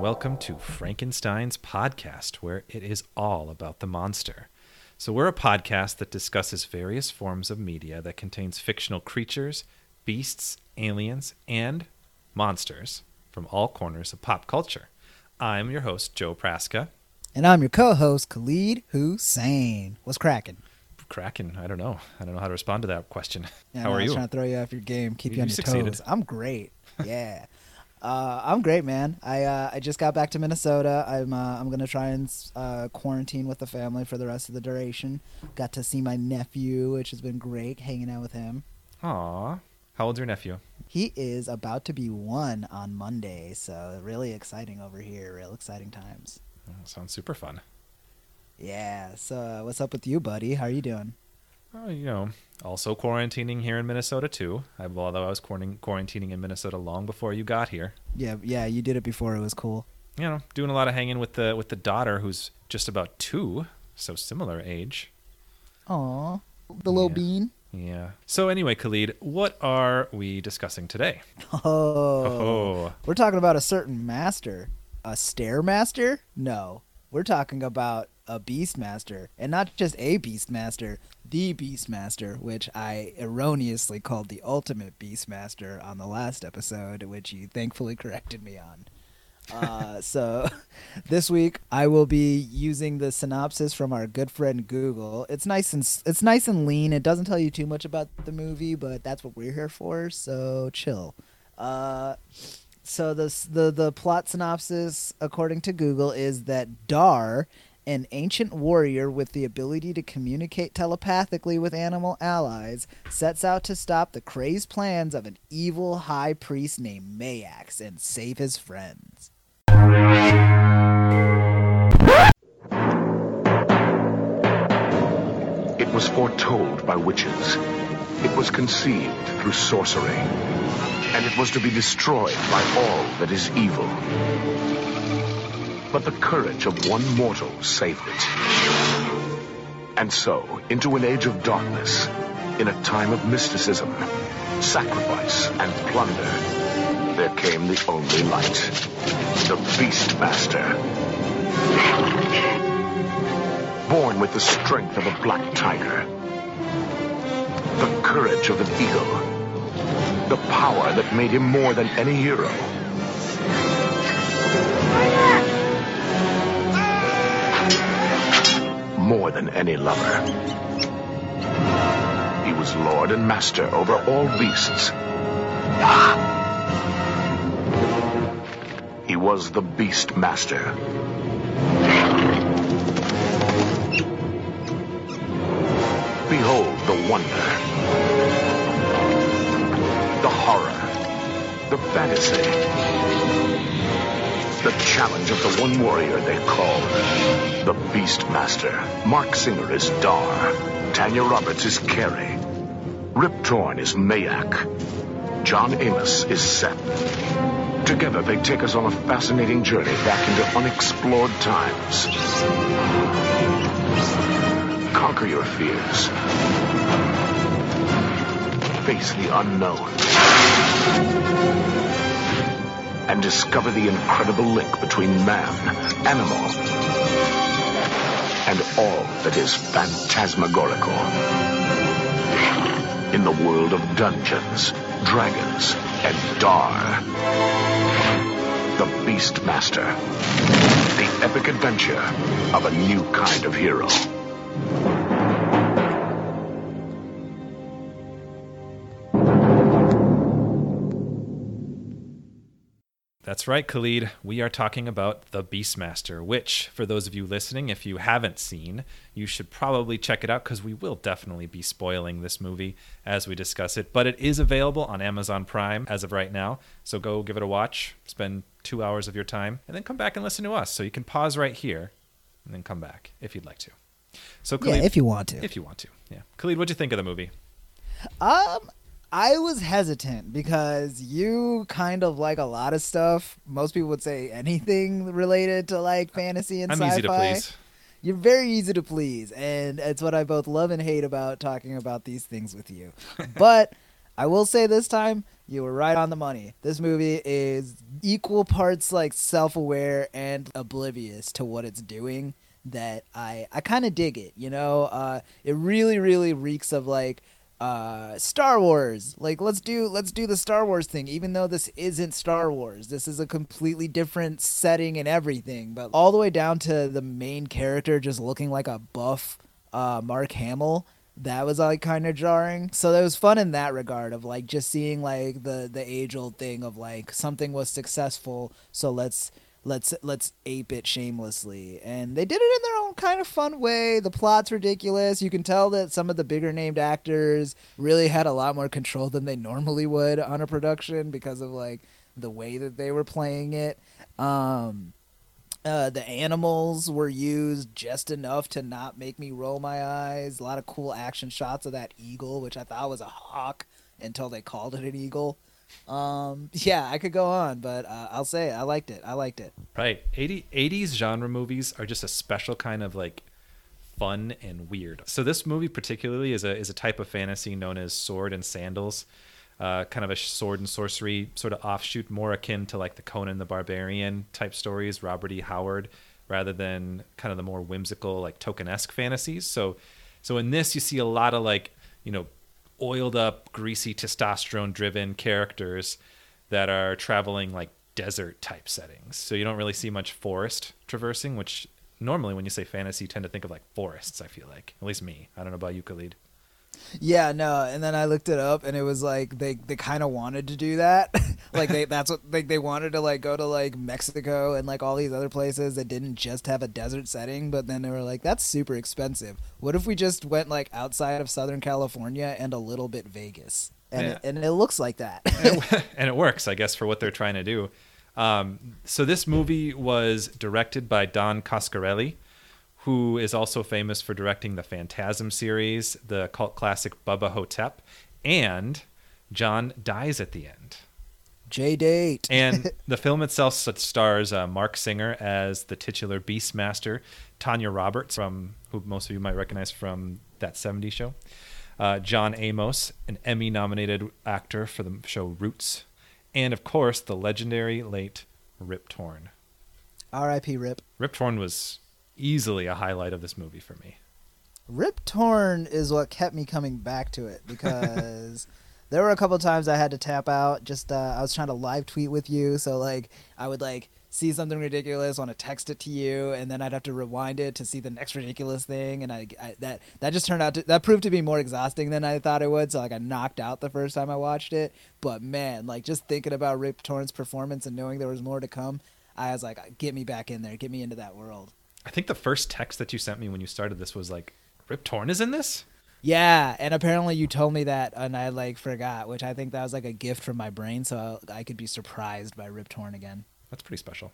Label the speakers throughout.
Speaker 1: And welcome to Frankenstein's podcast, where it is all about the monster. So, we're a podcast that discusses various forms of media that contains fictional creatures, beasts, aliens, and monsters from all corners of pop culture. I'm your host, Joe Praska.
Speaker 2: And I'm your co-host, Khalid Hussein. What's cracking?
Speaker 1: Cracking. I don't know. I don't know how to respond to that question.
Speaker 2: Yeah,
Speaker 1: how
Speaker 2: no,
Speaker 1: are
Speaker 2: I was
Speaker 1: you?
Speaker 2: trying to throw you off your game, keep you,
Speaker 1: You
Speaker 2: on your
Speaker 1: succeeded.
Speaker 2: toes. I'm great. Yeah. Uh, I'm great, man. I uh, I just got back to Minnesota. I'm uh, I'm gonna try and uh, quarantine with the family for the rest of the duration. Got to see my nephew, which has been great, hanging out with him.
Speaker 1: Aw. How old's your nephew?
Speaker 2: He is about to be one on Monday, so really exciting over here. Real exciting times.
Speaker 1: Oh, sounds super fun.
Speaker 2: Yeah. So uh, what's up with you, buddy? How are you doing?
Speaker 1: Oh, you know, also quarantining here in Minnesota too. I, although I was quarantining in Minnesota long before you got here.
Speaker 2: Yeah, yeah. You did it before. It was cool.
Speaker 1: You know, doing a lot of hanging with the with the daughter who's just about two, so similar age.
Speaker 2: Aw, the little
Speaker 1: Yeah.
Speaker 2: bean.
Speaker 1: Yeah. So anyway, Khalid, what are we discussing today?
Speaker 2: Oh.
Speaker 1: Oh,
Speaker 2: We're talking about a certain master. A stairmaster? No. We're talking about a beastmaster. And not just a beastmaster, the beastmaster, which I erroneously called the ultimate beastmaster on the last episode, which you thankfully corrected me on. Uh, so this week I will be using the synopsis from our good friend Google. It's nice and it's nice and lean. It doesn't tell you too much about the movie, but that's what we're here for. So chill. Uh, so the the the plot synopsis, according to Google, is that Dar, an ancient warrior with the ability to communicate telepathically with animal allies, sets out to stop the crazed plans of an evil high priest named Maax and save his friends.
Speaker 3: It was foretold by witches. It was conceived through sorcery. And it was to be destroyed by all that is evil. But the courage of one mortal saved it. And so, into an age of darkness, in a time of mysticism, sacrifice, and plunder, there came the only light. The Beastmaster. Born with the strength of a black tiger. The courage of an eagle. The power that made him more than any hero. More than any lover. He was lord and master over all beasts. Ah! He was the Beast Master. Behold the wonder, the horror, the fantasy, the challenge of the one warrior they call the Beastmaster. Marc Singer is Dar, Tanya Roberts is Carrie, Rip Torn is Maax, John Amos is Seth. Together they take us on a fascinating journey back into unexplored times. Conquer your fears. Face the unknown. And discover the incredible link between man, animal, and all that is phantasmagorical. In the world of dungeons, dragons, and Dar. The Beastmaster. The epic adventure of a new kind of hero.
Speaker 1: That's right, Khalid. We are talking about The Beastmaster, which, for those of you listening, if you haven't seen, you should probably check it out because we will definitely be spoiling this movie as we discuss it. But it is available on Amazon Prime as of right now. So go give it a watch, spend two hours of your time, and then come back and listen to us. So you can pause right here and then come back if you'd like to. So,
Speaker 2: Yeah,
Speaker 1: Khalid,
Speaker 2: if you want to.
Speaker 1: if you want to. Yeah. Khalid, what'd you think of the movie?
Speaker 2: Um, I was hesitant because you kind of like a lot of stuff. Most people would say anything related to like fantasy and
Speaker 1: I'm
Speaker 2: sci-fi.
Speaker 1: easy to please.
Speaker 2: You're very easy to please, and it's what I both love and hate about talking about these things with you. but I will say this time, You were right on the money. This movie is equal parts like self-aware and oblivious to what it's doing. That I I kind of dig it. You know, uh, it really really reeks of like uh Star Wars. Like let's do let's do the Star Wars thing even though this isn't Star Wars. This is a completely different setting and everything, but all the way down to the main character just looking like a buff uh Mark Hamill. That was like kind of jarring. So that was fun in that regard of like just seeing like the the age old thing of like something was successful, so let's let's let's ape it shamelessly and they did it in their own kind of fun way the plot's ridiculous you can tell that some of the bigger named actors really had a lot more control than they normally would on a production because of like the way that they were playing it um uh, the animals were used just enough to not make me roll my eyes. A lot of cool action shots of that eagle, which I thought was a hawk until they called it an eagle. Um, yeah, I could go on, but uh, I'll say I liked it. I liked it.
Speaker 1: Right. 80, 80s genre movies are just a special kind of like fun and weird. So this movie particularly is a is a type of fantasy known as sword and sandals. Uh, kind of a sword and sorcery sort of offshoot, more akin to like the Conan the Barbarian type stories, Robert E. Howard, rather than kind of the more whimsical like Tolkien-esque fantasies. So, so in this you see a lot of like you know oiled up, greasy, testosterone driven characters that are traveling like desert type settings. So you don't really see much forest traversing, which normally when you say fantasy, you tend to think of like forests, I feel like. At least me. I don't know about you, Khalid.
Speaker 2: Yeah, no, and then I looked it up, and it was like they they kind of wanted to do that, like they that's what like they wanted to like go to like Mexico and like all these other places that didn't just have a desert setting, but then they were like that's super expensive. What if we just went like outside of Southern California and a little bit Vegas, and
Speaker 1: Yeah.
Speaker 2: it, and it looks like that.
Speaker 1: and, it, and it works, I guess, for what they're trying to do. Um, so this movie was directed by Don Coscarelli, who is also famous for directing the Phantasm series, the cult classic Bubba Ho-Tep, and John dies at the end.
Speaker 2: J date.
Speaker 1: And the film itself stars uh, Marc Singer as the titular Beastmaster, Tanya Roberts, from who most of you might recognize from that 70s show, uh, John Amos, an Emmy nominated actor for the show Roots, and of course, the legendary late Rip Torn.
Speaker 2: R.I.P. Rip.
Speaker 1: Rip Torn was easily a highlight of this movie for me.
Speaker 2: Rip Torn is what kept me coming back to it because there were a couple times I had to tap out. Just uh, I was trying to live tweet with you, so like I would like see something ridiculous, want to text it to you, and then I'd have to rewind it to see the next ridiculous thing, and I, I that that just turned out to that proved to be more exhausting than I thought it would. So like I knocked out the first time I watched it, but man, like just thinking about Rip Torn's performance and knowing there was more to come, I was like, get me back in there, get me into that world.
Speaker 1: I think the first text that you sent me when you started this was like, Rip Torn is in this?
Speaker 2: Yeah, and apparently you told me that, and I like forgot, which I think that was like a gift from my brain, so I could be surprised by Rip Torn again.
Speaker 1: That's pretty special.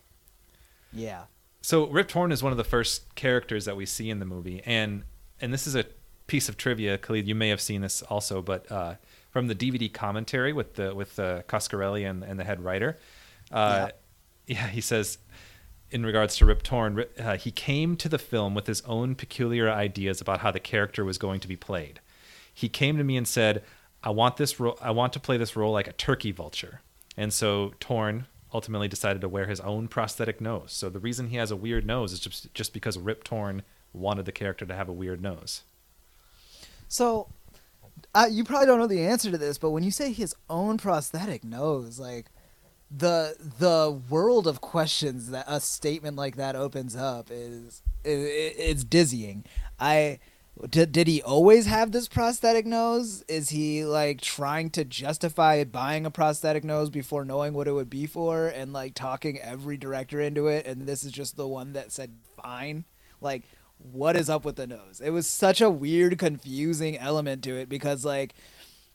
Speaker 2: Yeah,
Speaker 1: So Rip Torn is one of the first characters that we see in the movie, and and this is a piece of trivia, Khalid. You may have seen this also, but uh, from the DVD commentary with the with uh, Coscarelli and, and the head writer, uh, yeah. he says in regards to Rip Torn, uh, he came to the film with his own peculiar ideas about how the character was going to be played. He came to me and said, "I want this role. I want to play this role like a turkey vulture." And so Torn ultimately decided to wear his own prosthetic nose. So the reason he has a weird nose is just just because Rip Torn wanted the character to have a weird nose.
Speaker 2: So, you probably don't know the answer to this, but when you say his own prosthetic nose, like the the world of questions that a statement like that opens up is i i- it's dizzying. I did, did he always have this prosthetic nose? Is he like trying to justify buying a prosthetic nose before knowing what it would be for and like talking every director into it and this is just the one that said fine? Like what is up with the nose? It was such a weird confusing element to it because like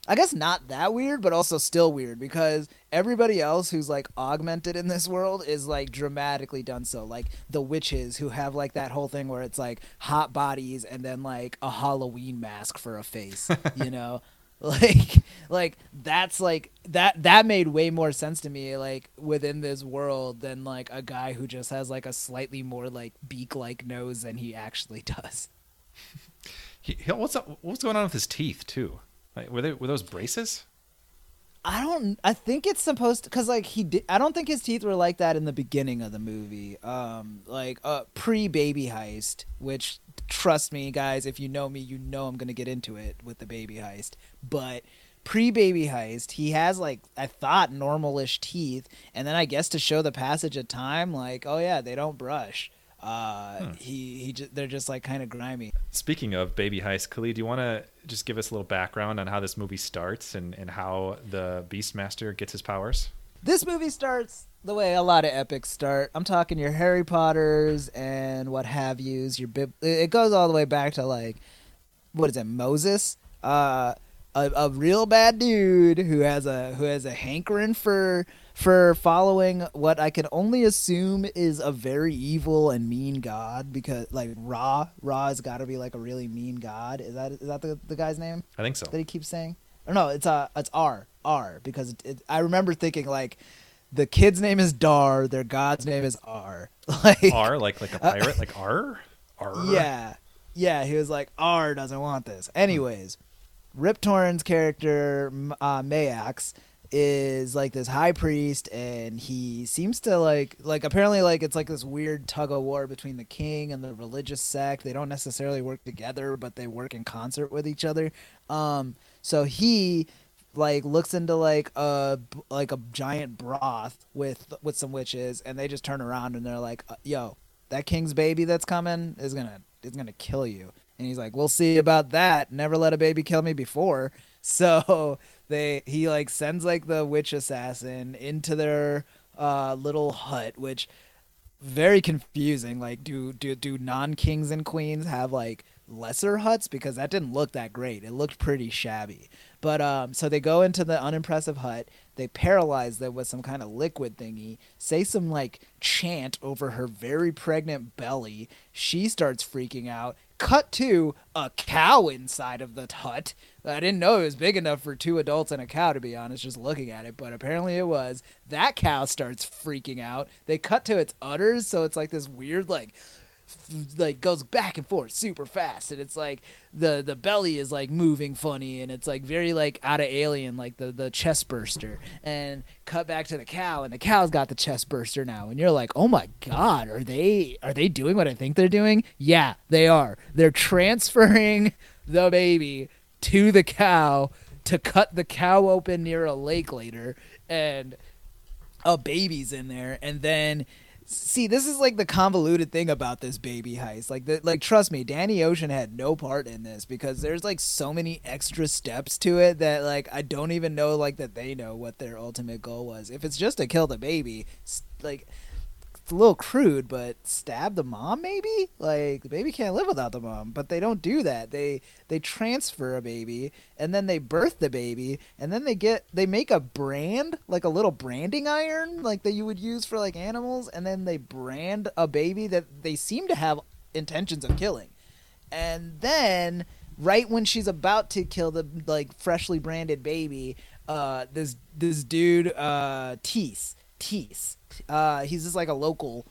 Speaker 2: I guess not that weird, but also still weird because everybody else who's like augmented in this world is like dramatically done so. Like the witches who have like that whole thing where it's like hot bodies and then like a Halloween mask for a face, you know? Like like that's like that that made way more sense to me like within this world than like a guy who just has like a slightly more like beak like nose than he actually does.
Speaker 1: He, he, what's up, what's going on with his teeth too? Like, were they were those braces?
Speaker 2: I don't. I think it's supposed to because like he did. I don't think his teeth were like that in the beginning of the movie. Um, like uh, pre baby heist, which trust me, guys, if you know me, you know I'm gonna get into it with the baby heist. But pre baby heist, he has like I thought normalish teeth, and then I guess to show the passage of time, like oh yeah, they don't brush. Uh,
Speaker 1: Hmm.
Speaker 2: he he j- they're just like kind of grimy.
Speaker 1: Speaking of baby heist, Khalid, do you want to just give us a little background on how this movie starts and, and how the Beastmaster gets his powers?
Speaker 2: This movie starts the way a lot of epics start. I'm talking your Harry Potters and what have yous. Your bib- it goes all the way back to like what is it, Moses? Uh, a, a real bad dude who has a who has a hankering for for following what I can only assume is a very evil and mean god because like Ra Ra has got to be like a really mean god. Is that is that the, the guy's name?
Speaker 1: I think so.
Speaker 2: that he keeps saying? Or no, it's uh it's R R because it, it, I remember thinking like the kid's name is Dar, their god's name is R. Like
Speaker 1: R, like like a pirate, like R? R?
Speaker 2: yeah, yeah. He was like R doesn't want this. Anyways, Rip Torn's character uh, Maax is like this high priest and he seems to like like apparently like it's like this weird tug of war between the king and the religious sect. They don't necessarily work together but they work in concert with each other. Um so he like looks into like a like a giant broth with with some witches and they just turn around and they're like uh, yo that king's baby that's coming is gonna is gonna kill you and he's like we'll see about that. Never let a baby kill me before. So they he like sends like the witch assassin into their uh little hut which very confusing. Like do do do non-kings and queens have like lesser huts? Because that didn't look that great. It looked pretty shabby. But um so they go into the unimpressive hut. They paralyze them with some kind of liquid thingy. Say some like chant over her very pregnant belly. She starts freaking out cut to a cow inside of the hut I didn't know it was big enough for two adults and a cow, to be honest, just looking at it, but apparently it was. That cow starts freaking out. They cut to its udders, so it's like this weird, like, like goes back and forth super fast and it's like the the belly is like moving funny and it's like very like out of alien like the the chest burster. And cut back to the cow and the cow's got the chest burster now and you're like oh my god are they are they doing what i think they're doing? Yeah they are. They're transferring the baby to the cow to cut the cow open near a lake later and a baby's in there and then see this is like the convoluted thing about this baby heist. Like the, like trust me danny ocean had no part in this because there's like so many extra steps to it that like i don't even know like that they know what their ultimate goal was. If it's just to kill the baby like a little crude, but stab the mom maybe? Like the baby can't live without the mom, but they don't do that. They they transfer a baby and then they birth the baby and then they get they make a brand, like a little branding iron like that you would use for like animals and then they brand a baby that they seem to have intentions of killing. And then right when she's about to kill the like freshly branded baby, uh this this dude uh Tease Tease. Uh, he's just like a local.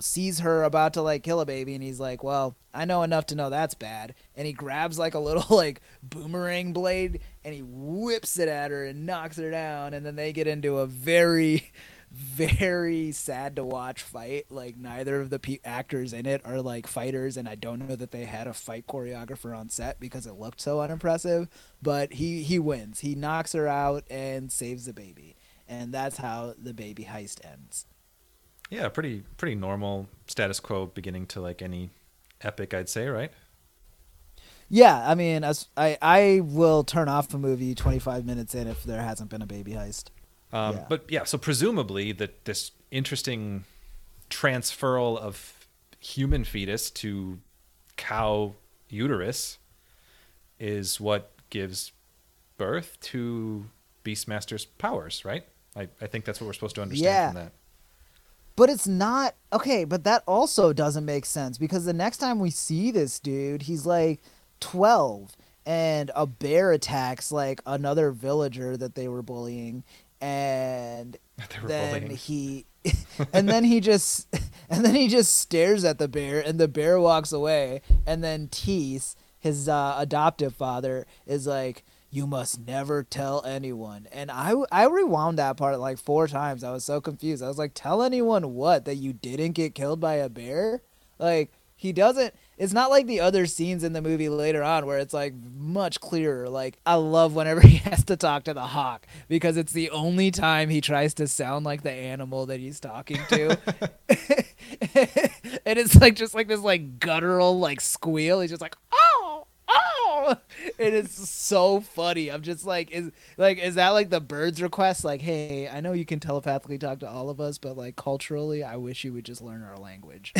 Speaker 2: Sees her about to like kill a baby, and he's like, "Well, I know enough to know that's bad." And he grabs like a little like boomerang blade, and he whips it at her and knocks her down. And then they get into a very, very sad to watch fight. Like neither of the pe- actors in it are like fighters, and I don't know that they had a fight choreographer on set because it looked so unimpressive. But he he wins. He knocks her out and saves the baby and that's how the baby heist ends.
Speaker 1: Yeah, pretty pretty normal status quo beginning to like any epic, I'd say, right?
Speaker 2: Yeah, I mean, as I I will turn off a movie 25 minutes in if there hasn't been a baby heist.
Speaker 1: Um,
Speaker 2: Yeah.
Speaker 1: But yeah, so presumably that this interesting transferal of human fetus to cow uterus is what gives birth to Beastmaster's powers, right? I, I think that's what we're supposed to understand
Speaker 2: Yeah.
Speaker 1: from that.
Speaker 2: But it's not okay. But that also doesn't make sense because the next time we see this dude, he's like 12, and a bear attacks like another villager that they were bullying, and
Speaker 1: were
Speaker 2: then
Speaker 1: bullying.
Speaker 2: he and then he just and then he just stares at the bear and the bear walks away and then Tease his uh, adoptive father is like you must never tell anyone. And I, I rewound that part like four times. I was so confused. I was like, tell anyone what? That you didn't get killed by a bear? Like, he doesn't. It's not like the other scenes in the movie later on where it's like much clearer. Like, I love whenever he has to talk to the hawk because it's the only time he tries to sound like the animal that he's talking to. and it's like just like this like guttural like squeal. He's just like, oh, it is so funny. I'm just like, is like, is that like the bird's request? Like, hey, I know you can telepathically talk to all of us, but like culturally, I wish you would just learn our language.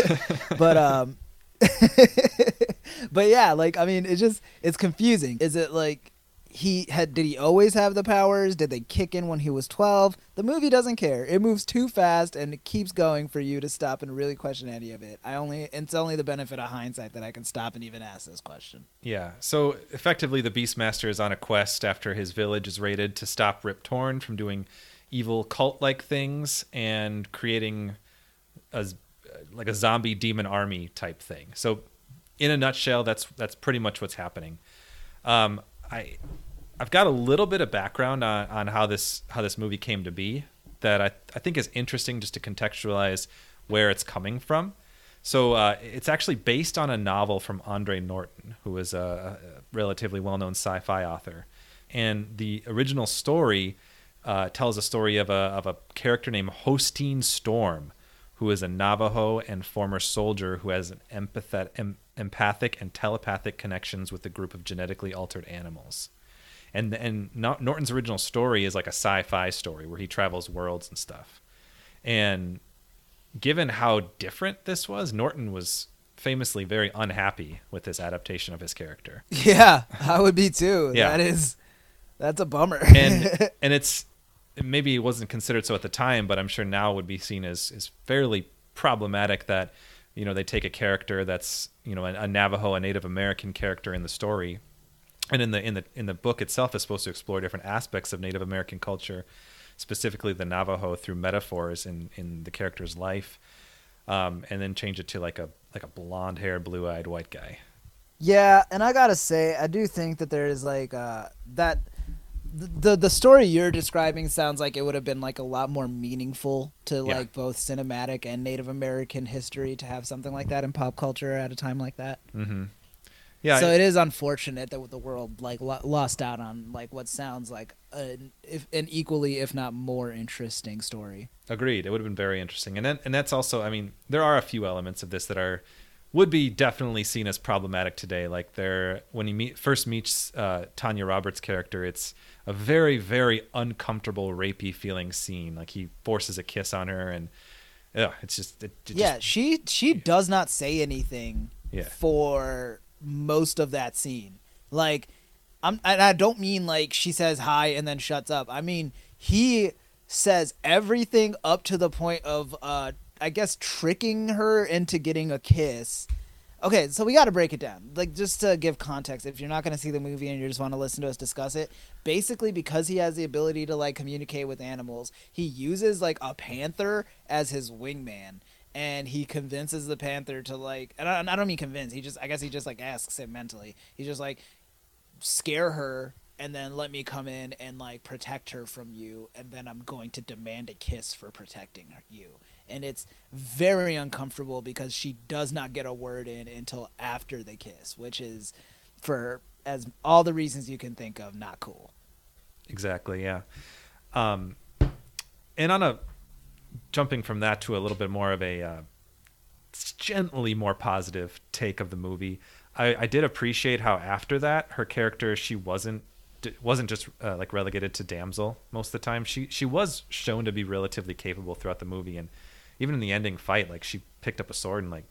Speaker 2: but um, but yeah, like I mean, it's just it's confusing. Is it like he had did he always have the powers? Did they kick in when he was 12? The movie doesn't care. It moves too fast and it keeps going for you to stop and really question any of it. I only it's only the benefit of hindsight that I can stop and even ask this question.
Speaker 1: Yeah. So effectively the Beastmaster is on a quest after his village is raided to stop Rip Torn from doing evil cult-like things and creating a like a zombie demon army type thing. So in a nutshell that's that's pretty much what's happening. Um, I I've got a little bit of background on, on how this how this movie came to be that I, I think is interesting just to contextualize where it's coming from. So uh, it's actually based on a novel from Andre Norton, who is a, a relatively well-known sci-fi author, and the original story uh, tells a story of a of a character named Hosteen Storm, who is a Navajo and former soldier who has an empathet, em, empathic and telepathic connections with a group of genetically altered animals. And and Norton's original story is like a sci-fi story where he travels worlds and stuff. And given how different this was, Norton was famously very unhappy with this adaptation of his character.
Speaker 2: Yeah, I would be too. Yeah. That is that's a bummer.
Speaker 1: and and it's maybe it wasn't considered so at the time, but I'm sure now would be seen as as fairly problematic that you know they take a character that's you know a, a Navajo, a Native American character in the story, and in the in the in the book itself is supposed to explore different aspects of Native American culture, specifically the Navajo through metaphors in in the character's life, um, and then change it to like a like a blonde haired, blue eyed white guy.
Speaker 2: Yeah, and I gotta say, I do think that there is like uh, that the the story you're describing sounds like it would have been like a lot more meaningful to yeah. like both cinematic and Native American history to have something like that in pop culture at a time like that.
Speaker 1: Mm-hmm. Yeah.
Speaker 2: So it is unfortunate that the world like lo- lost out on like what sounds like an if an equally if not more interesting story.
Speaker 1: Agreed. It would have been very interesting, and then, and that's also I mean there are a few elements of this that are would be definitely seen as problematic today. Like there when he meet first meets uh, Tanya Roberts' character, it's a very very uncomfortable rapey feeling scene. Like he forces a kiss on her and yeah it's just it, it
Speaker 2: yeah
Speaker 1: just,
Speaker 2: she she does not say anything
Speaker 1: yeah.
Speaker 2: for most of that scene. Like i'm and i don't mean like she says hi and then shuts up. I mean he says everything up to the point of uh i guess tricking her into getting a kiss Okay, so we got to break it down. Like just to give context, if you're not going to see the movie and you just want to listen to us discuss it, basically because he has the ability to like communicate with animals, he uses like a panther as his wingman and he convinces the panther to like and I, I don't mean convince, he just I guess he just like asks it mentally. He's just like scare her and then let me come in and like protect her from you and then I'm going to demand a kiss for protecting you and it's very uncomfortable because she does not get a word in until after the kiss, which is for as all the reasons you can think of not cool.
Speaker 1: Exactly, yeah. Um, and on a jumping from that to a little bit more of a uh, gently more positive take of the movie, I, I did appreciate how after that her character she wasn't wasn't just uh, like relegated to damsel most of the time. She she was shown to be relatively capable throughout the movie, and even in the ending fight, like she picked up a sword and like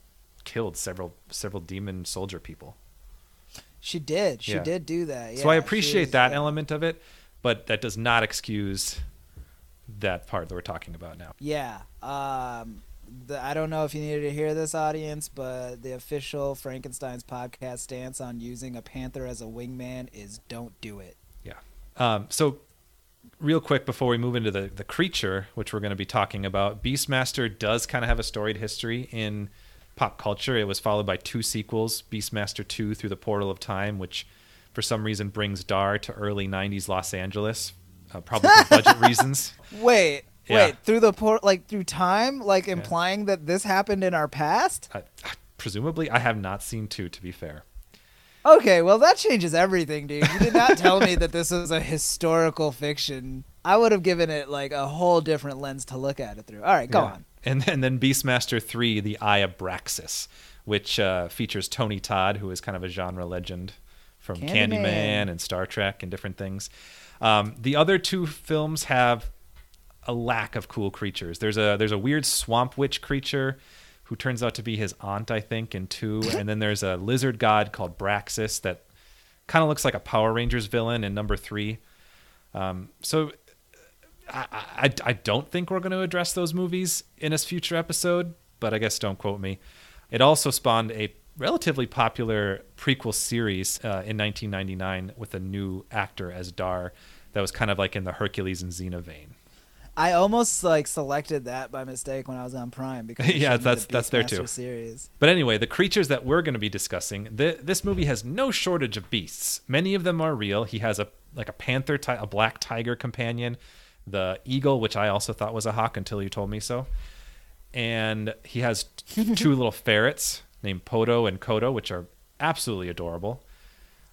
Speaker 1: killed several several demon soldier people.
Speaker 2: She did. She yeah. did do that. Yeah,
Speaker 1: so I appreciate that yeah. element of it, but that does not excuse that part that we're talking about now.
Speaker 2: Yeah. Um, the, I don't know if you needed to hear this, audience, but the official Frankenstein's podcast stance on using a panther as a wingman is don't do it.
Speaker 1: Yeah. Um, so real quick before we move into the, the creature, which we're going to be talking about, Beastmaster does kind of have a storied history in pop culture. It was followed by two sequels Beastmaster 2 Through the Portal of Time, which for some reason brings Dar to early '90s Los Angeles, uh, probably for budget reasons.
Speaker 2: Wait,
Speaker 1: Yeah.
Speaker 2: wait, through the port, like through time, like implying that this happened in our past.
Speaker 1: I, presumably, I have not seen two. To be fair,
Speaker 2: Okay, well that changes everything, dude. You did not tell me that this was a historical fiction. I would have given it like a whole different lens to look at it through. All right, go
Speaker 1: Yeah.
Speaker 2: on.
Speaker 1: And, and then Beastmaster 3, The Eye of Braxus, which uh, features Tony Todd, who is kind of a genre legend from
Speaker 2: Candyman.
Speaker 1: Candyman, and Star Trek and different things. Um, the other two films have a lack of cool creatures. There's a there's a weird swamp witch creature who turns out to be his aunt, I think, in two. and then there's a lizard god called Braxus that kind of looks like a Power Rangers villain in number three. Um, so I, I, I don't think we're going to address those movies in a future episode, but I guess don't quote me. It also spawned a relatively popular prequel series uh, in 1999 with a new actor as Dar that was kind of like in the Hercules and Xena vein.
Speaker 2: I almost like selected that by mistake when I was on Prime because
Speaker 1: Yeah, that's-
Speaker 2: the
Speaker 1: that's there too.
Speaker 2: Series.
Speaker 1: But anyway, the creatures that we're going to be discussing, th- this movie has no shortage of beasts. Many of them are real. He has a like a panther, ti- a black tiger companion, the eagle, which I also thought was a hawk until you told me so, and he has t- two little ferrets named Podo and Kodo, which are absolutely adorable.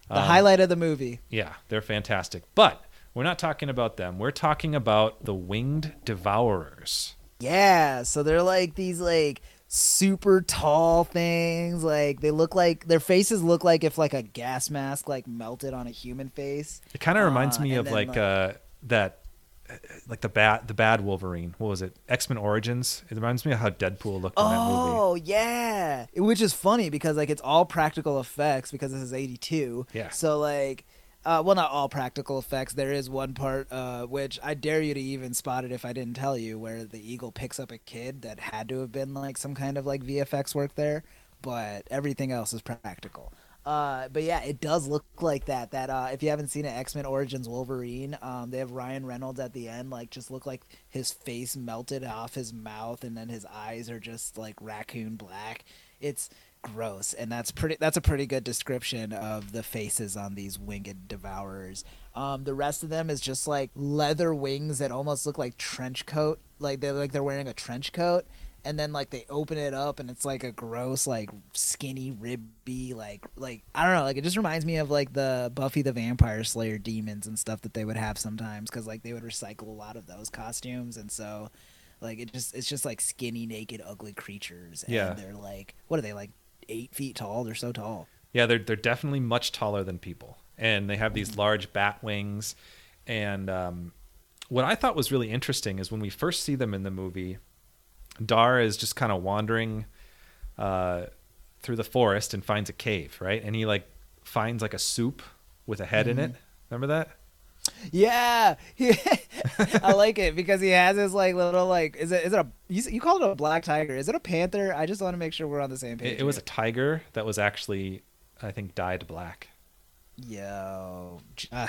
Speaker 2: The um, highlight of the movie.
Speaker 1: Yeah, they're fantastic. But we're not talking about them. We're talking about the winged devourers.
Speaker 2: Yeah, so they're like these like super tall things. Like they look like their faces look like if like a gas mask like melted on a human face.
Speaker 1: It kind of reminds
Speaker 2: Uh,
Speaker 1: me of like
Speaker 2: like-
Speaker 1: uh, that, uh, like the bad the bad Wolverine. What was it? X Men Origins. It reminds me of how Deadpool looked in that movie.
Speaker 2: Oh yeah, which is funny because like it's all practical effects because this is '82.
Speaker 1: Yeah.
Speaker 2: So like, uh, well, not all practical effects. There is one part uh, which I dare you to even spot it if I didn't tell you, where the eagle picks up a kid that had to have been like some kind of like VFX work there, but everything else is practical. Uh, but yeah, it does look like that. That uh, if you haven't seen it, X Men Origins Wolverine, um, they have Ryan Reynolds at the end, like just look like his face melted off his mouth, and then his eyes are just like raccoon black. It's gross, and that's pretty. That's a pretty good description of the faces on these winged devourers. Um, the rest of them is just like leather wings that almost look like trench coat, like they're like they're wearing a trench coat and then like they open it up and it's like a gross like skinny ribby like like i don't know like it just reminds me of like the buffy the vampire slayer demons and stuff that they would have sometimes because like they would recycle a lot of those costumes and so like it just it's just like skinny naked ugly creatures and
Speaker 1: Yeah.
Speaker 2: they're like what are they like eight feet tall they're so tall
Speaker 1: Yeah, they're they're definitely much taller than people, and they have
Speaker 2: Mm-hmm.
Speaker 1: these large bat wings. And um, what I thought was really interesting is when we first see them in the movie, Dar is just kind of wandering uh, through the forest and finds a cave, right? And he like finds like a soup with a head in
Speaker 2: Mm-hmm.
Speaker 1: it. Remember that?
Speaker 2: yeah i like it because he has his like little like is it is it a you, you call it a black tiger is it a panther i just want to make sure we're on the same page
Speaker 1: It, it was a tiger that was actually, I think, dyed black.
Speaker 2: Yo, uh,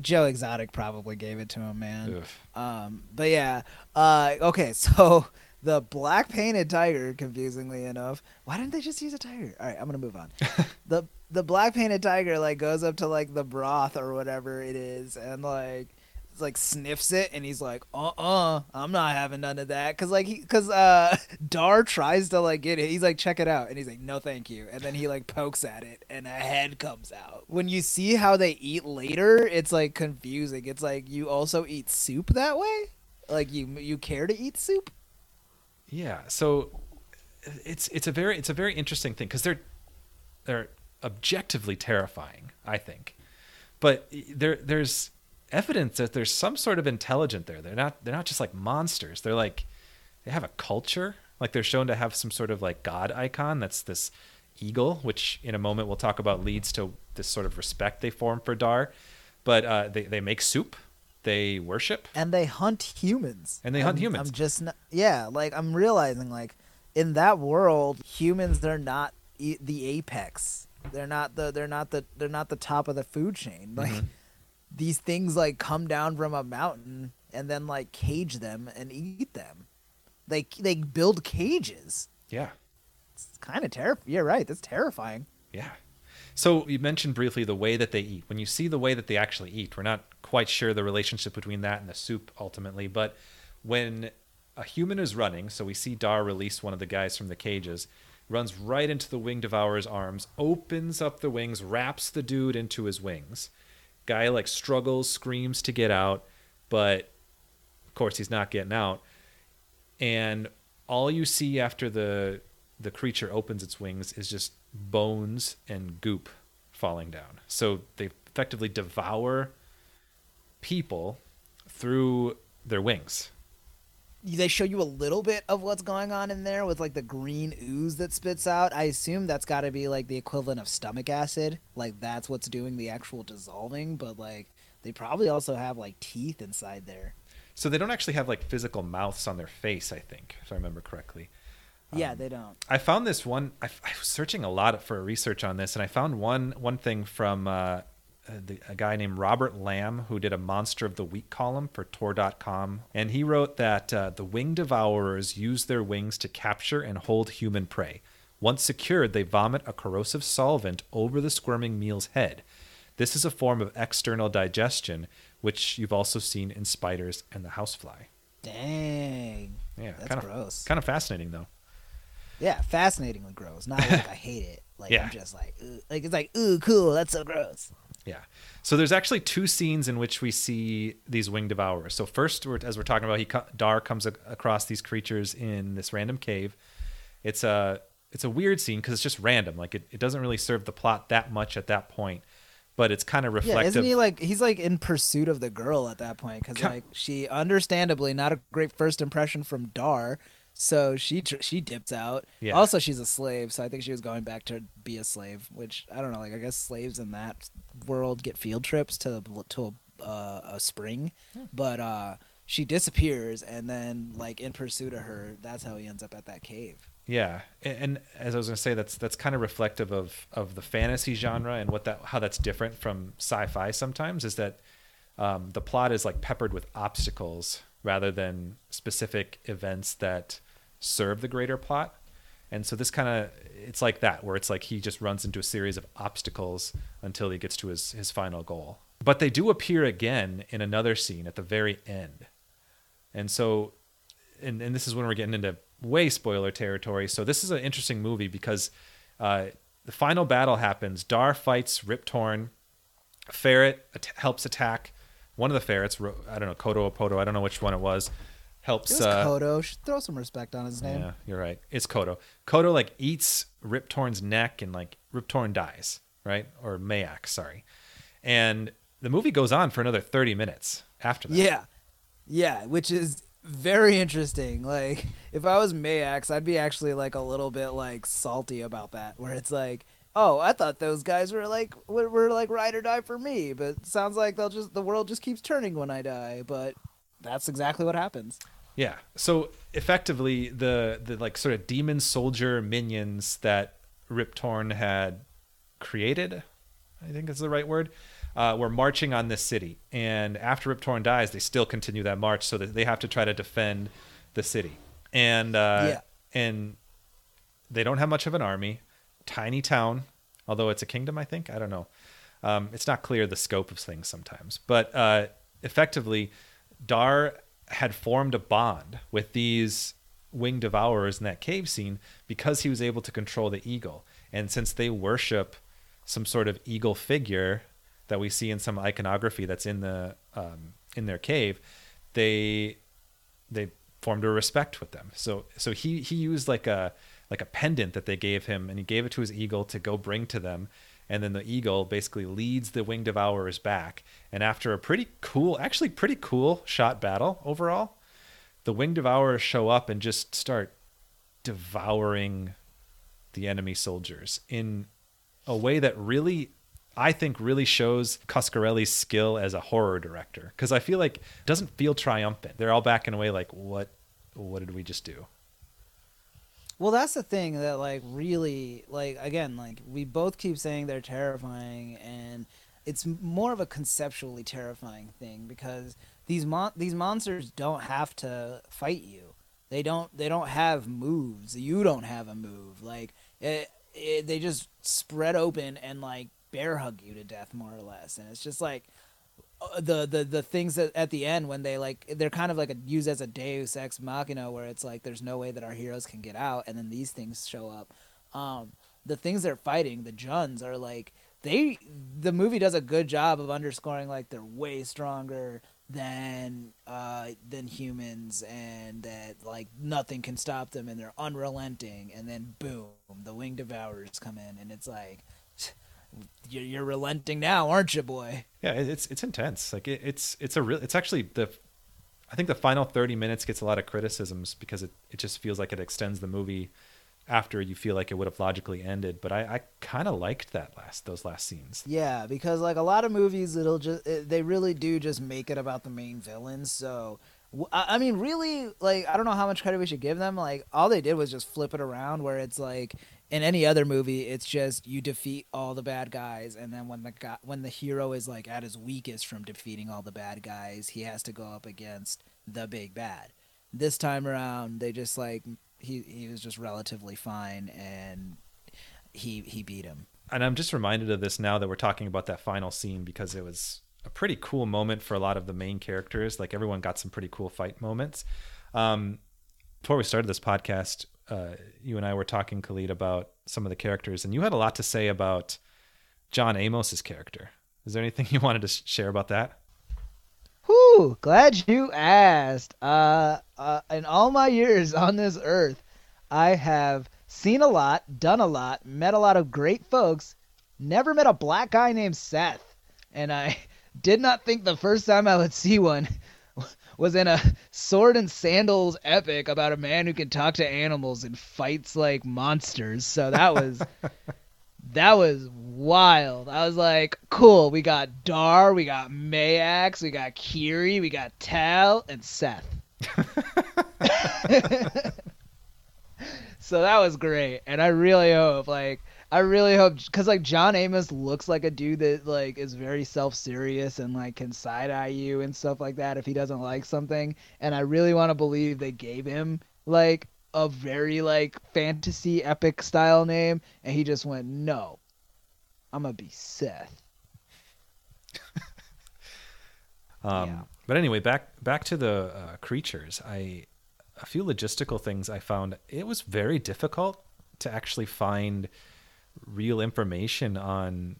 Speaker 2: Joe Exotic probably gave it to him, man.
Speaker 1: Oof.
Speaker 2: Um, but yeah, uh, okay, so the black painted tiger, confusingly enough, why didn't they just use a tiger? All right, I'm gonna move on. the the black painted tiger like goes up to like the broth or whatever it is, and like it's like sniffs it, and he's like, uh uh, I'm not having none of that, cause like he, cause uh, Dar tries to like get it, he's like, check it out, and he's like, no, thank you, and then he like pokes at it, and a head comes out. When you see how they eat later, it's like confusing. It's like you also eat soup that way, like you you care to eat soup.
Speaker 1: Yeah, so it's it's a very it's a very interesting thing because they're they're objectively terrifying, I think, but there there's evidence that there's some sort of intelligent there. They're not they're not just like monsters. They're like they have a culture. Like they're shown to have some sort of like god icon that's this eagle, which in a moment we'll talk about leads to this sort of respect they form for Dar. But uh, they they make soup, they worship.
Speaker 2: and they hunt humans.
Speaker 1: And they hunt
Speaker 2: I'm-
Speaker 1: humans.
Speaker 2: I'm just not, yeah, like I'm realizing like in that world, humans they're not e- the apex. They're not the they're not the they're not the top of the food chain. Like
Speaker 1: Mhm.
Speaker 2: these things like come down from a mountain and then like cage them and eat them. They they build cages.
Speaker 1: Yeah.
Speaker 2: It's kind of terrifying. You're right. That's terrifying.
Speaker 1: Yeah. So you mentioned briefly the way that they eat. When you see the way that they actually eat, we're not quite sure the relationship between that and the soup ultimately, but when a human is running, so we see Dar release one of the guys from the cages, runs right into the wing devourer's arms, opens up the wings, wraps the dude into his wings. Guy like struggles, screams to get out, but of course he's not getting out. And all you see after the the creature opens its wings is just bones and goop falling down. So they effectively devour people through their wings.
Speaker 2: They show you a little bit of what's going on in there with like the green ooze that spits out. I assume that's got to be like the equivalent of stomach acid. Like that's what's doing the actual dissolving, but like they probably also have like teeth inside there.
Speaker 1: So they don't actually have like physical mouths on their face, I think, if I remember correctly.
Speaker 2: Yeah, they don't.
Speaker 1: I found this one. I, I was searching a lot for research on this, and I found one one thing from uh, the, a guy named Robert Lamb who did a Monster of the Week column for Tor.com, and he wrote that uh, the wing devourers use their wings to capture and hold human prey. Once secured, they vomit a corrosive solvent over the squirming meal's head. This is a form of external digestion, which you've also seen in spiders and the housefly.
Speaker 2: Dang.
Speaker 1: Yeah,
Speaker 2: That's
Speaker 1: kind of
Speaker 2: gross.
Speaker 1: kind of fascinating though.
Speaker 2: Yeah, fascinatingly gross. Not like I hate it. Like
Speaker 1: Yeah.
Speaker 2: I'm just like, ooh. like it's like, ooh, cool. That's so gross.
Speaker 1: Yeah. So there's actually two scenes in which we see these wing devourers. So first, we're, as we're talking about, he Dar comes ac- across these creatures in this random cave. It's a it's a weird scene because it's just random. Like it, it doesn't really serve the plot that much at that point, but it's kind of reflective.
Speaker 2: Yeah, isn't he like he's like in pursuit of the girl at that point because like she understandably not a great first impression from Dar, so she tr- she dips out.
Speaker 1: Yeah.
Speaker 2: Also, she's a slave, so I think she was going back to be a slave. Which I don't know. Like I guess slaves in that world get field trips to to a, uh, a spring, but uh, she disappears, and then like in pursuit of her, that's how he ends up at that cave.
Speaker 1: Yeah, and, and as I was going to say, that's that's kind of reflective of of the fantasy genre and what that how that's different from sci-fi. Sometimes is that um, the plot is like peppered with obstacles rather than specific events that serve the greater plot. And so this kind of it's like that where it's like he just runs into a series of obstacles until he gets to his his final goal. But they do appear again in another scene at the very end. And so and, and this is when we're getting into way spoiler territory. So this is an interesting movie because uh, the final battle happens. Dar fights Rip Torn. Ferret at- helps attack one of the ferrets. I don't know Kodo or Podo. I don't know which one it was. Helps.
Speaker 2: It was
Speaker 1: uh,
Speaker 2: Kodo. Should throw some respect on his name.
Speaker 1: yeah, you're right. It's Kodo. Kodo like eats Rip Torn's neck and like Riptorn dies, right? Or Maax, sorry. And the movie goes on for another 30 minutes after that.
Speaker 2: Yeah. Yeah, which is very interesting. Like, if I was Maax, I'd be actually like a little bit like salty about that, where it's like, oh, I thought those guys were like were, were like ride or die for me, but sounds like they'll just the world just keeps turning when I die. But that's exactly what happens.
Speaker 1: Yeah. So effectively, the the like sort of demon soldier minions that Rip Torn had created, I think is the right word, uh, were marching on this city. And after Rip Torn dies, they still continue that march, so that they have to try to defend the city. And uh,
Speaker 2: Yeah.
Speaker 1: and they don't have much of an army, tiny town, although it's a kingdom. I think I don't know. Um, it's not clear the scope of things sometimes, but uh, effectively, Dar had formed a bond with these wing devourers in that cave scene because he was able to control the eagle. And since they worship some sort of eagle figure that we see in some iconography that's in the um, in their cave, they they formed a respect with them. So so he he used like a like a pendant that they gave him, and he gave it to his eagle to go bring to them. And then the eagle basically leads the wing devourers back. And after a pretty cool, actually pretty cool shot battle overall, the wing devourers show up and just start devouring the enemy soldiers in a way that really I think really shows Coscarelli's skill as a horror director because I feel like it doesn't feel triumphant. They're all backing away like what what did we just do?
Speaker 2: Well, that's the thing that like really like again like we both keep saying they're terrifying and it's more of a conceptually terrifying thing because these mon- these monsters don't have to fight you. They don't they don't have moves. You don't have a move. Like it, it, they just spread open and like bear hug you to death more or less, and it's just like the the the things that at the end when they like they're kind of like a, used as a Deus ex machina where it's like there's no way that our heroes can get out, and then these things show up. Um, the things they're fighting, the Juns, are like they. The movie does a good job of underscoring like they're way stronger than uh than humans, and that like nothing can stop them, and they're unrelenting. And then boom, the wing devourers come in, and it's like. You're, you're relenting now, aren't you, boy?
Speaker 1: Yeah, it's it's intense. Like it, it's it's a real. It's actually the. I think the final thirty minutes gets a lot of criticisms because it, it just feels like it extends the movie after you feel like it would have logically ended. But I, I kind of liked that last those last scenes.
Speaker 2: Yeah, because like a lot of movies, it'll just it, they really do just make it about the main villain. So I mean, really, like I don't know how much credit we should give them. Like all they did was just flip it around, where it's like in any other movie, it's just you defeat all the bad guys, and then when the guy, when the hero is like at his weakest from defeating all the bad guys, he has to go up against the big bad. This time around, they just like he he was just relatively fine, and he he beat him.
Speaker 1: and I'm just reminded of this now that we're talking about that final scene because it was a pretty cool moment for a lot of the main characters. Like everyone got some pretty cool fight moments. Um, before we started this podcast, uh, you and I were talking, Khalid, about some of the characters, and you had a lot to say about John Amos's character. Is there anything you wanted to share about that?
Speaker 2: Whoo! glad you asked. Uh, uh, in all my years on this earth, I have seen a lot, done a lot, met a lot of great folks, never met a black guy named Seth. And I did not think the first time I would see one was in a sword and sandals epic about a man who can talk to animals and fights like monsters. So that was that was wild. I was like, cool. We got Dar, we got Maax, we got Kiri, we got Tal, and Seth. so that was great, and I really hope, like, I really hope, because like John Amos looks like a dude that like is very self-serious and like can side eye you and stuff like that if he doesn't like something, and I really want to believe they gave him like a very like fantasy epic style name, and he just went, no, I'm gonna be Seth.
Speaker 1: Um,
Speaker 2: Yeah.
Speaker 1: But anyway, back back to the uh, creatures. I a few logistical things I found. It was very difficult to actually find real information on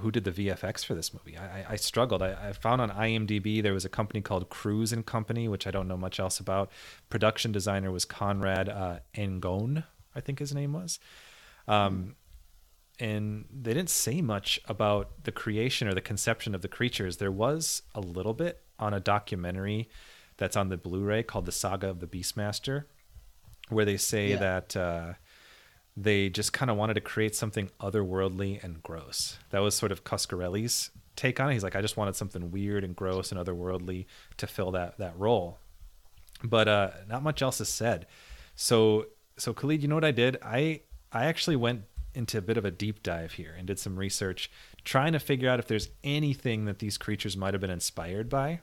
Speaker 1: who did the VFX for this movie. I, I- struggled. I, I found on IMDb there was a company called Cruise and Company, which I don't know much else about. Production designer was Conrad uh, Angone, I think his name was. Um, and they didn't say much about the creation or the conception of the creatures. There was a little bit on a documentary that's on the Blu-ray called "The Saga of the Beastmaster," where they say
Speaker 2: Yeah.
Speaker 1: that uh, they just kind of wanted to create something otherworldly and gross. That was sort of Coscarelli's take on it. He's like, I just wanted something weird and gross and otherworldly to fill that that role. But uh, not much else is said. So so Khalid, you know what I did? I I actually went into a bit of a deep dive here and did some research trying to figure out if there's anything that these creatures might have been inspired by.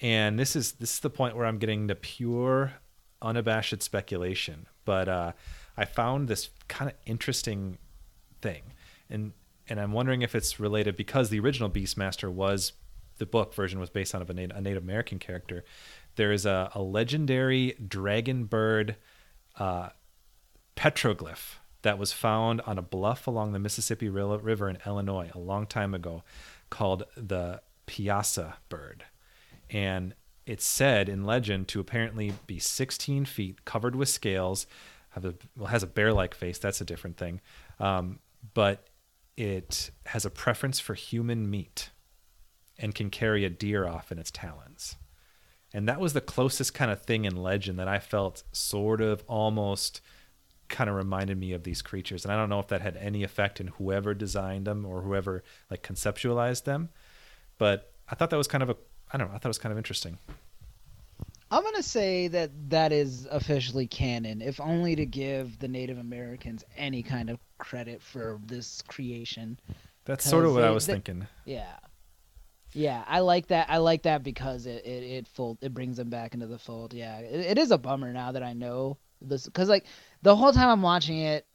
Speaker 1: And this is this is the point where I'm getting to pure unabashed speculation. But uh, I found this kind of interesting thing. And and I'm wondering if it's related because the original Beastmaster was the book version was based on a Native, a Native American character. There is a, a legendary dragon bird uh, petroglyph that was found on a bluff along the Mississippi River in Illinois a long time ago called the Piasa bird. And it's said in legend to apparently be 16 feet, covered with scales, have a, well, has a bear-like face. That's a different thing. Um, but it has a preference for human meat and can carry a deer off in its talons. And that was the closest kind of thing in legend that I felt sort of almost kind of reminded me of these creatures. And I don't know if that had any effect in whoever designed them or whoever like conceptualized them. But I thought that was kind of a I don't know, I thought it was kind of interesting.
Speaker 2: I'm gonna say that that is officially canon, if only to give the Native Americans any kind of credit for this creation.
Speaker 1: That's sort of what I was
Speaker 2: they-
Speaker 1: thinking.
Speaker 2: Yeah, yeah, I like that. I like that because it it it fold it brings them back into the fold. Yeah, it, it is a bummer now that I know this because like the whole time I'm watching it,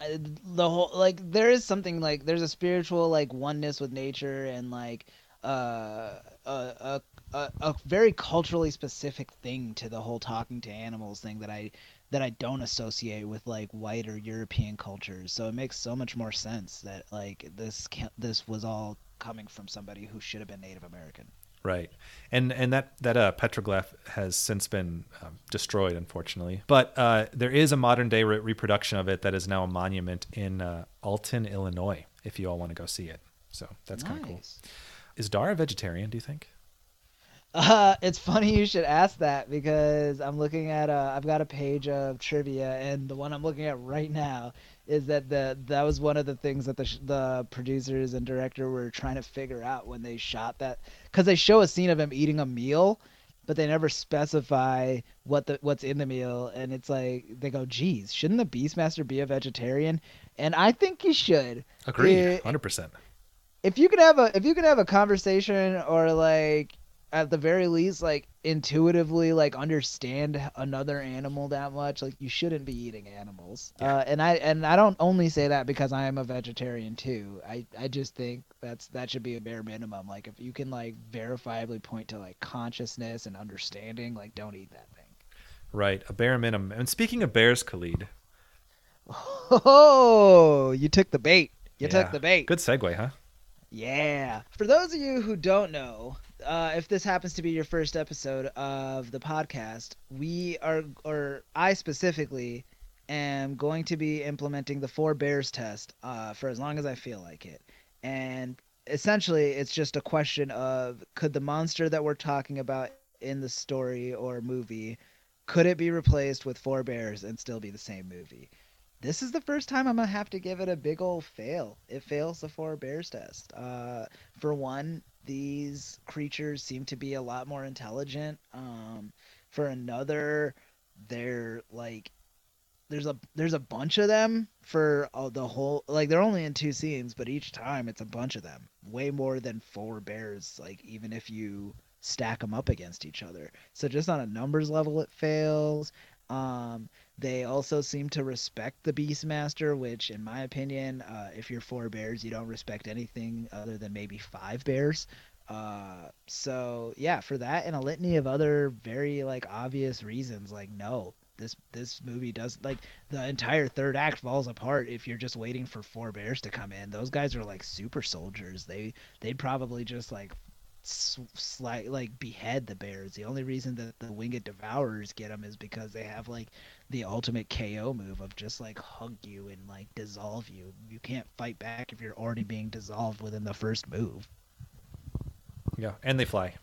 Speaker 2: the whole like there is something like there's a spiritual like oneness with nature and like uh a a a, a very culturally specific thing to the whole talking to animals thing that I that I don't associate with like white or European cultures. So it makes so much more sense that like this this was all coming from somebody who should have been Native American.
Speaker 1: Right, and and that that uh, petroglyph has since been um, destroyed, unfortunately. But uh, there is a modern day re- reproduction of it that is now a monument in uh, Alton, Illinois. If you all want to go see it, so that's kind of cool. Is Dar a vegetarian? Do you think?
Speaker 2: Uh, it's funny you should ask that because I'm looking at a, I've got a page of trivia, and the one I'm looking at right now is that the that was one of the things that the sh- the producers and director were trying to figure out when they shot that because they show a scene of him eating a meal, but they never specify what the what's in the meal, and it's like they go, "Geez, shouldn't the Beastmaster be a vegetarian?" And I think he should.
Speaker 1: Agreed,
Speaker 2: Yeah.
Speaker 1: hundred percent.
Speaker 2: if you could have a if you could have a conversation or like at the very least like intuitively like understand another animal that much like you shouldn't be eating animals
Speaker 1: Yeah.
Speaker 2: uh, and i and i don't only say that because i am a vegetarian too i i just think that's that should be a bare minimum like if you can like verifiably point to like consciousness and understanding like don't eat that thing
Speaker 1: Right, a bare minimum. And speaking of bears, Khalid,
Speaker 2: oh you took the bait you
Speaker 1: Yeah.
Speaker 2: took the bait
Speaker 1: good segue, huh?
Speaker 2: Yeah. For those of you who don't know, uh, if this happens to be your first episode of the podcast, we are, or I specifically, am going to be implementing the four bears test uh, for as long as I feel like it. And essentially, it's just a question of could the monster that we're talking about in the story or movie could it be replaced with four bears and still be the same movie? this is the first time I'm gonna have to give it a big old fail. It fails the four bears test. Uh, for one, these creatures seem to be a lot more intelligent. Um, for another, they're like there's a there's a bunch of them for uh, the whole like they're only in two scenes, but each time it's a bunch of them, way more than four bears. Like even if you stack them up against each other, so just on a numbers level, it fails. Um, they also seem to respect the Beastmaster, which, in my opinion, uh, if you're four bears, you don't respect anything other than maybe five bears. Uh, so yeah, for that and a litany of other very like obvious reasons, like no, this this movie does like the entire third act falls apart if you're just waiting for four bears to come in. Those guys are like super soldiers. They they'd probably just like slight like behead the bears. The only reason that the winged devourers get them is because they have like the ultimate KO move of just like hug you and like dissolve you. You can't fight back if you're already being dissolved within the first move.
Speaker 1: Yeah, and they fly.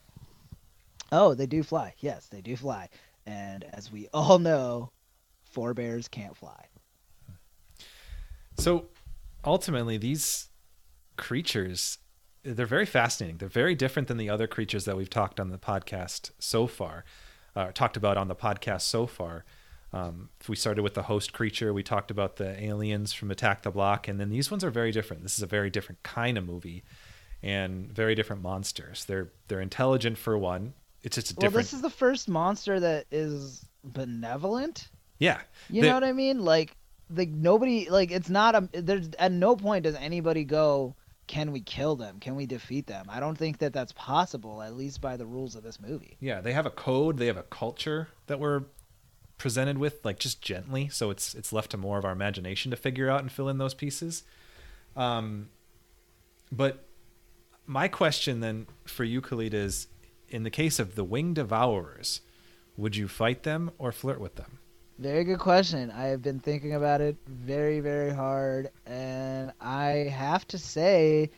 Speaker 2: Oh, they do fly. Yes, they do fly. And as we all know, four bears can't fly.
Speaker 1: So ultimately, these creatures, they're very fascinating. They're very different than the other creatures that we've talked on the podcast so far, uh, talked about on the podcast so far. Um, we started with the host creature. We talked about the aliens from Attack the Block, and then these ones are very different. This is a very different kind of movie, and very different monsters. They're they're intelligent for one. It's just a different.
Speaker 2: Well, this is the first monster that is benevolent.
Speaker 1: yeah,
Speaker 2: You know what I mean? Like, like nobody, like it's not a. There's at no point does anybody go, "Can we kill them? Can we defeat them?" I don't think that that's possible, at least by the rules of this movie.
Speaker 1: Yeah, they have a code, they have a culture that we're presented with like just gently, so it's it's left to more of our imagination to figure out and fill in those pieces. Um but my question then for you Khalid is in the case of the wing devourers, would you fight them or flirt with them?
Speaker 2: Very good question. I have been thinking about it very, very hard, and I have to say,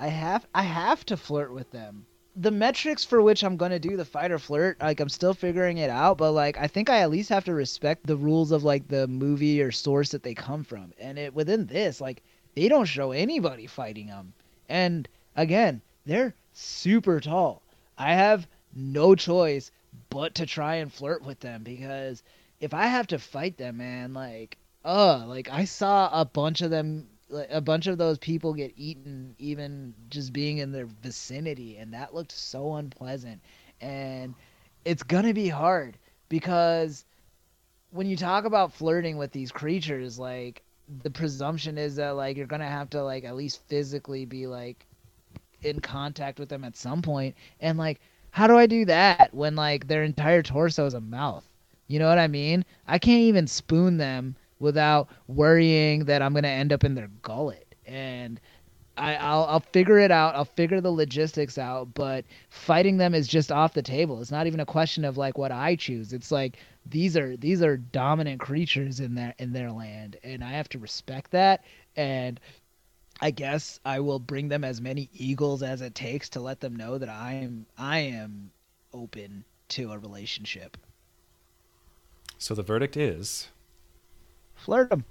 Speaker 2: I have I have to flirt with them. The metrics for which I'm gonna do the fight or flirt, like I'm still figuring it out, but like I think I at least have to respect the rules of like the movie or source that they come from. And it within this, like they don't show anybody fighting them. And again, they're super tall. I have no choice but to try and flirt with them because if I have to fight them, man, like, uh, like I saw a bunch of them, like, a bunch of those people get eaten, even just being in their vicinity, and that looked so unpleasant. And it's gonna be hard because when you talk about flirting with these creatures, like, the presumption is that like you're gonna have to like at least physically be like in contact with them at some point and like how do i do that when like their entire torso is a mouth you know what i mean i can't even spoon them without worrying that i'm gonna end up in their gullet and I, I'll, I'll figure it out. I'll figure the logistics out. But fighting them is just off the table. It's not even a question of like what I choose. It's like these are these are dominant creatures in their in their land, and I have to respect that. And I guess I will bring them as many eagles as it takes to let them know that I am I am open to a relationship.
Speaker 1: So the verdict is
Speaker 2: Flirt them.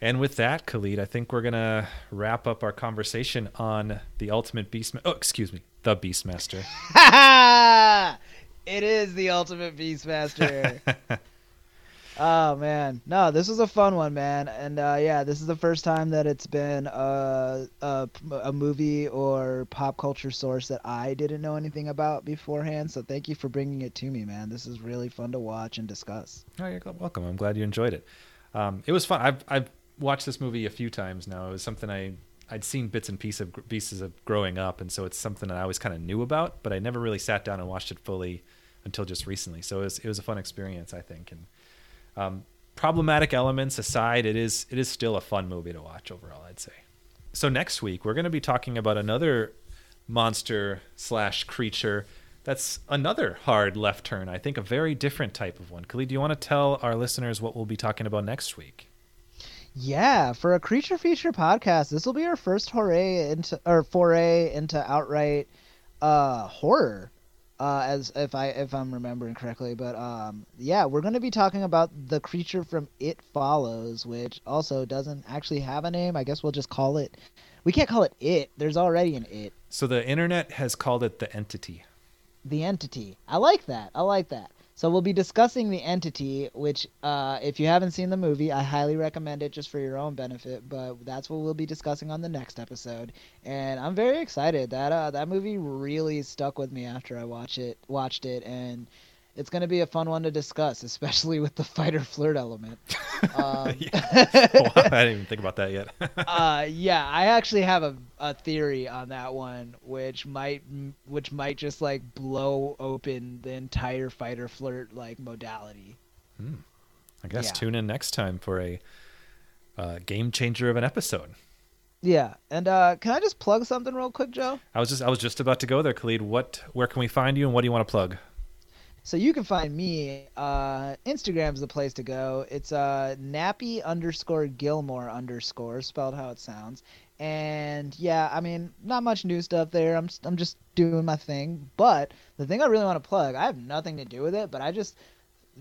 Speaker 1: And with that, Khalid, I think we're gonna wrap up our conversation on the Ultimate Beast. Oh, excuse me, the Beastmaster.
Speaker 2: it is the ultimate Beastmaster. oh man, no, this was a fun one, man, and uh, yeah, this is the first time that it's been a, a a movie or pop culture source that I didn't know anything about beforehand. So thank you for bringing it to me, man. This is really fun to watch and discuss.
Speaker 1: Oh, you're welcome. I'm glad you enjoyed it. Um, it was fun. I've I've watched this movie a few times now. It was something I I'd seen bits and pieces of pieces of growing up, and so it's something that I always kind of knew about, but I never really sat down and watched it fully until just recently. So it was it was a fun experience, I think. And um, problematic elements aside, it is it is still a fun movie to watch overall. I'd say. So next week we're going to be talking about another monster slash creature. That's another hard left turn. I think a very different type of one. Khalid, do you want to tell our listeners what we'll be talking about next week?
Speaker 2: Yeah, for a creature feature podcast, this will be our first foray into or foray into outright uh, horror. Uh, as if I if I'm remembering correctly, but um, yeah, we're going to be talking about the creature from It Follows, which also doesn't actually have a name. I guess we'll just call it. We can't call it It. There's already an It.
Speaker 1: So the internet has called it the entity.
Speaker 2: The entity. I like that. I like that. So we'll be discussing the entity, which, uh, if you haven't seen the movie, I highly recommend it just for your own benefit. But that's what we'll be discussing on the next episode, and I'm very excited. That uh, that movie really stuck with me after I watch it, watched it, and it's going to be a fun one to discuss, especially with the fighter flirt element. Um,
Speaker 1: I didn't even think about that yet.
Speaker 2: uh, yeah, I actually have a, a theory on that one, which might which might just like blow open the entire fighter flirt like modality.
Speaker 1: Hmm. I guess yeah. tune in next time for a uh, game changer of an episode.
Speaker 2: Yeah, and uh, can I just plug something real quick, Joe?
Speaker 1: I was just I was just about to go there, Khalid. What? Where can we find you, and what do you want to plug?
Speaker 2: So you can find me. Uh, Instagram's the place to go. It's uh, nappy underscore Gilmore underscore, spelled how it sounds. And yeah, I mean, not much new stuff there. I'm I'm just doing my thing. But the thing I really want to plug, I have nothing to do with it, but I just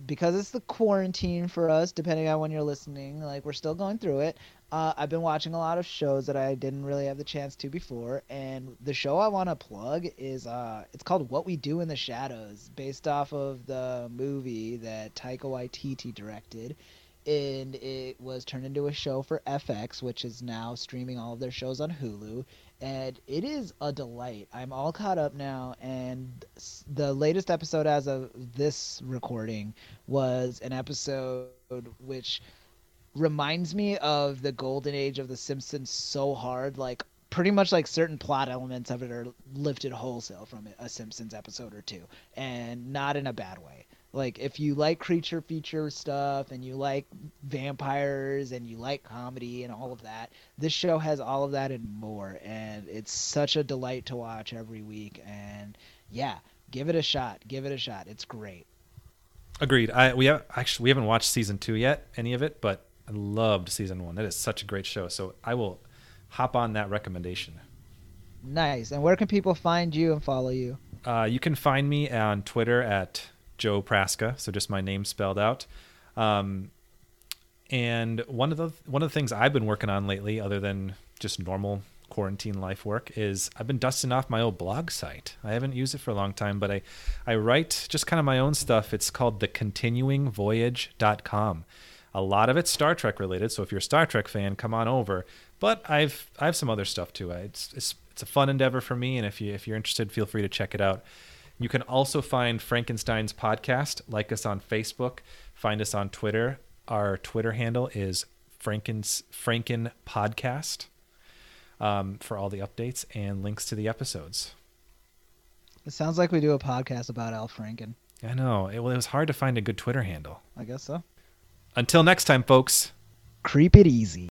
Speaker 2: because it's the quarantine for us, depending on when you're listening, like we're still going through it. Uh, I've been watching a lot of shows that I didn't really have the chance to before, and the show I want to plug is uh, it's called What We Do in the Shadows, based off of the movie that Taika Waititi directed, and it was turned into a show for FX, which is now streaming all of their shows on Hulu, and it is a delight. I'm all caught up now, and the latest episode as of this recording was an episode which reminds me of the golden age of the Simpsons so hard. Like pretty much like certain plot elements of it are lifted wholesale from a Simpsons episode or two, and not in a bad way. Like if you like creature feature stuff and you like vampires and you like comedy and all of that, this show has all of that and more, and it's such a delight to watch every week. And yeah, give it a shot. Give it a shot. It's great.
Speaker 1: Agreed. I we have actually we haven't watched season two yet, any of it, but I loved season one. That is such a great show. So I will hop on that recommendation.
Speaker 2: Nice. And where can people find you and follow you?
Speaker 1: Uh, you can find me on Twitter at Joe Praska. So just my name spelled out. Um, and one of the one of the things I've been working on lately, other than just normal quarantine life work, is I've been dusting off my old blog site. I haven't used it for a long time, but I I write just kind of my own stuff. It's called thecontinuingvoyage.com a lot of it's Star Trek related. So if you're a Star Trek fan, come on over. But I've I have some other stuff too. It's it's it's a fun endeavor for me, and if you if you're interested, feel free to check it out. You can also find Frankenstein's podcast. Like us on Facebook. Find us on Twitter. Our Twitter handle is Franken's Franken Podcast um, for all the updates and links to the episodes.
Speaker 2: It sounds like we do a podcast about Al Franken.
Speaker 1: I know. It, well, it was hard to find a good Twitter handle.
Speaker 2: I guess so.
Speaker 1: Until next time, folks.
Speaker 2: Creep it easy.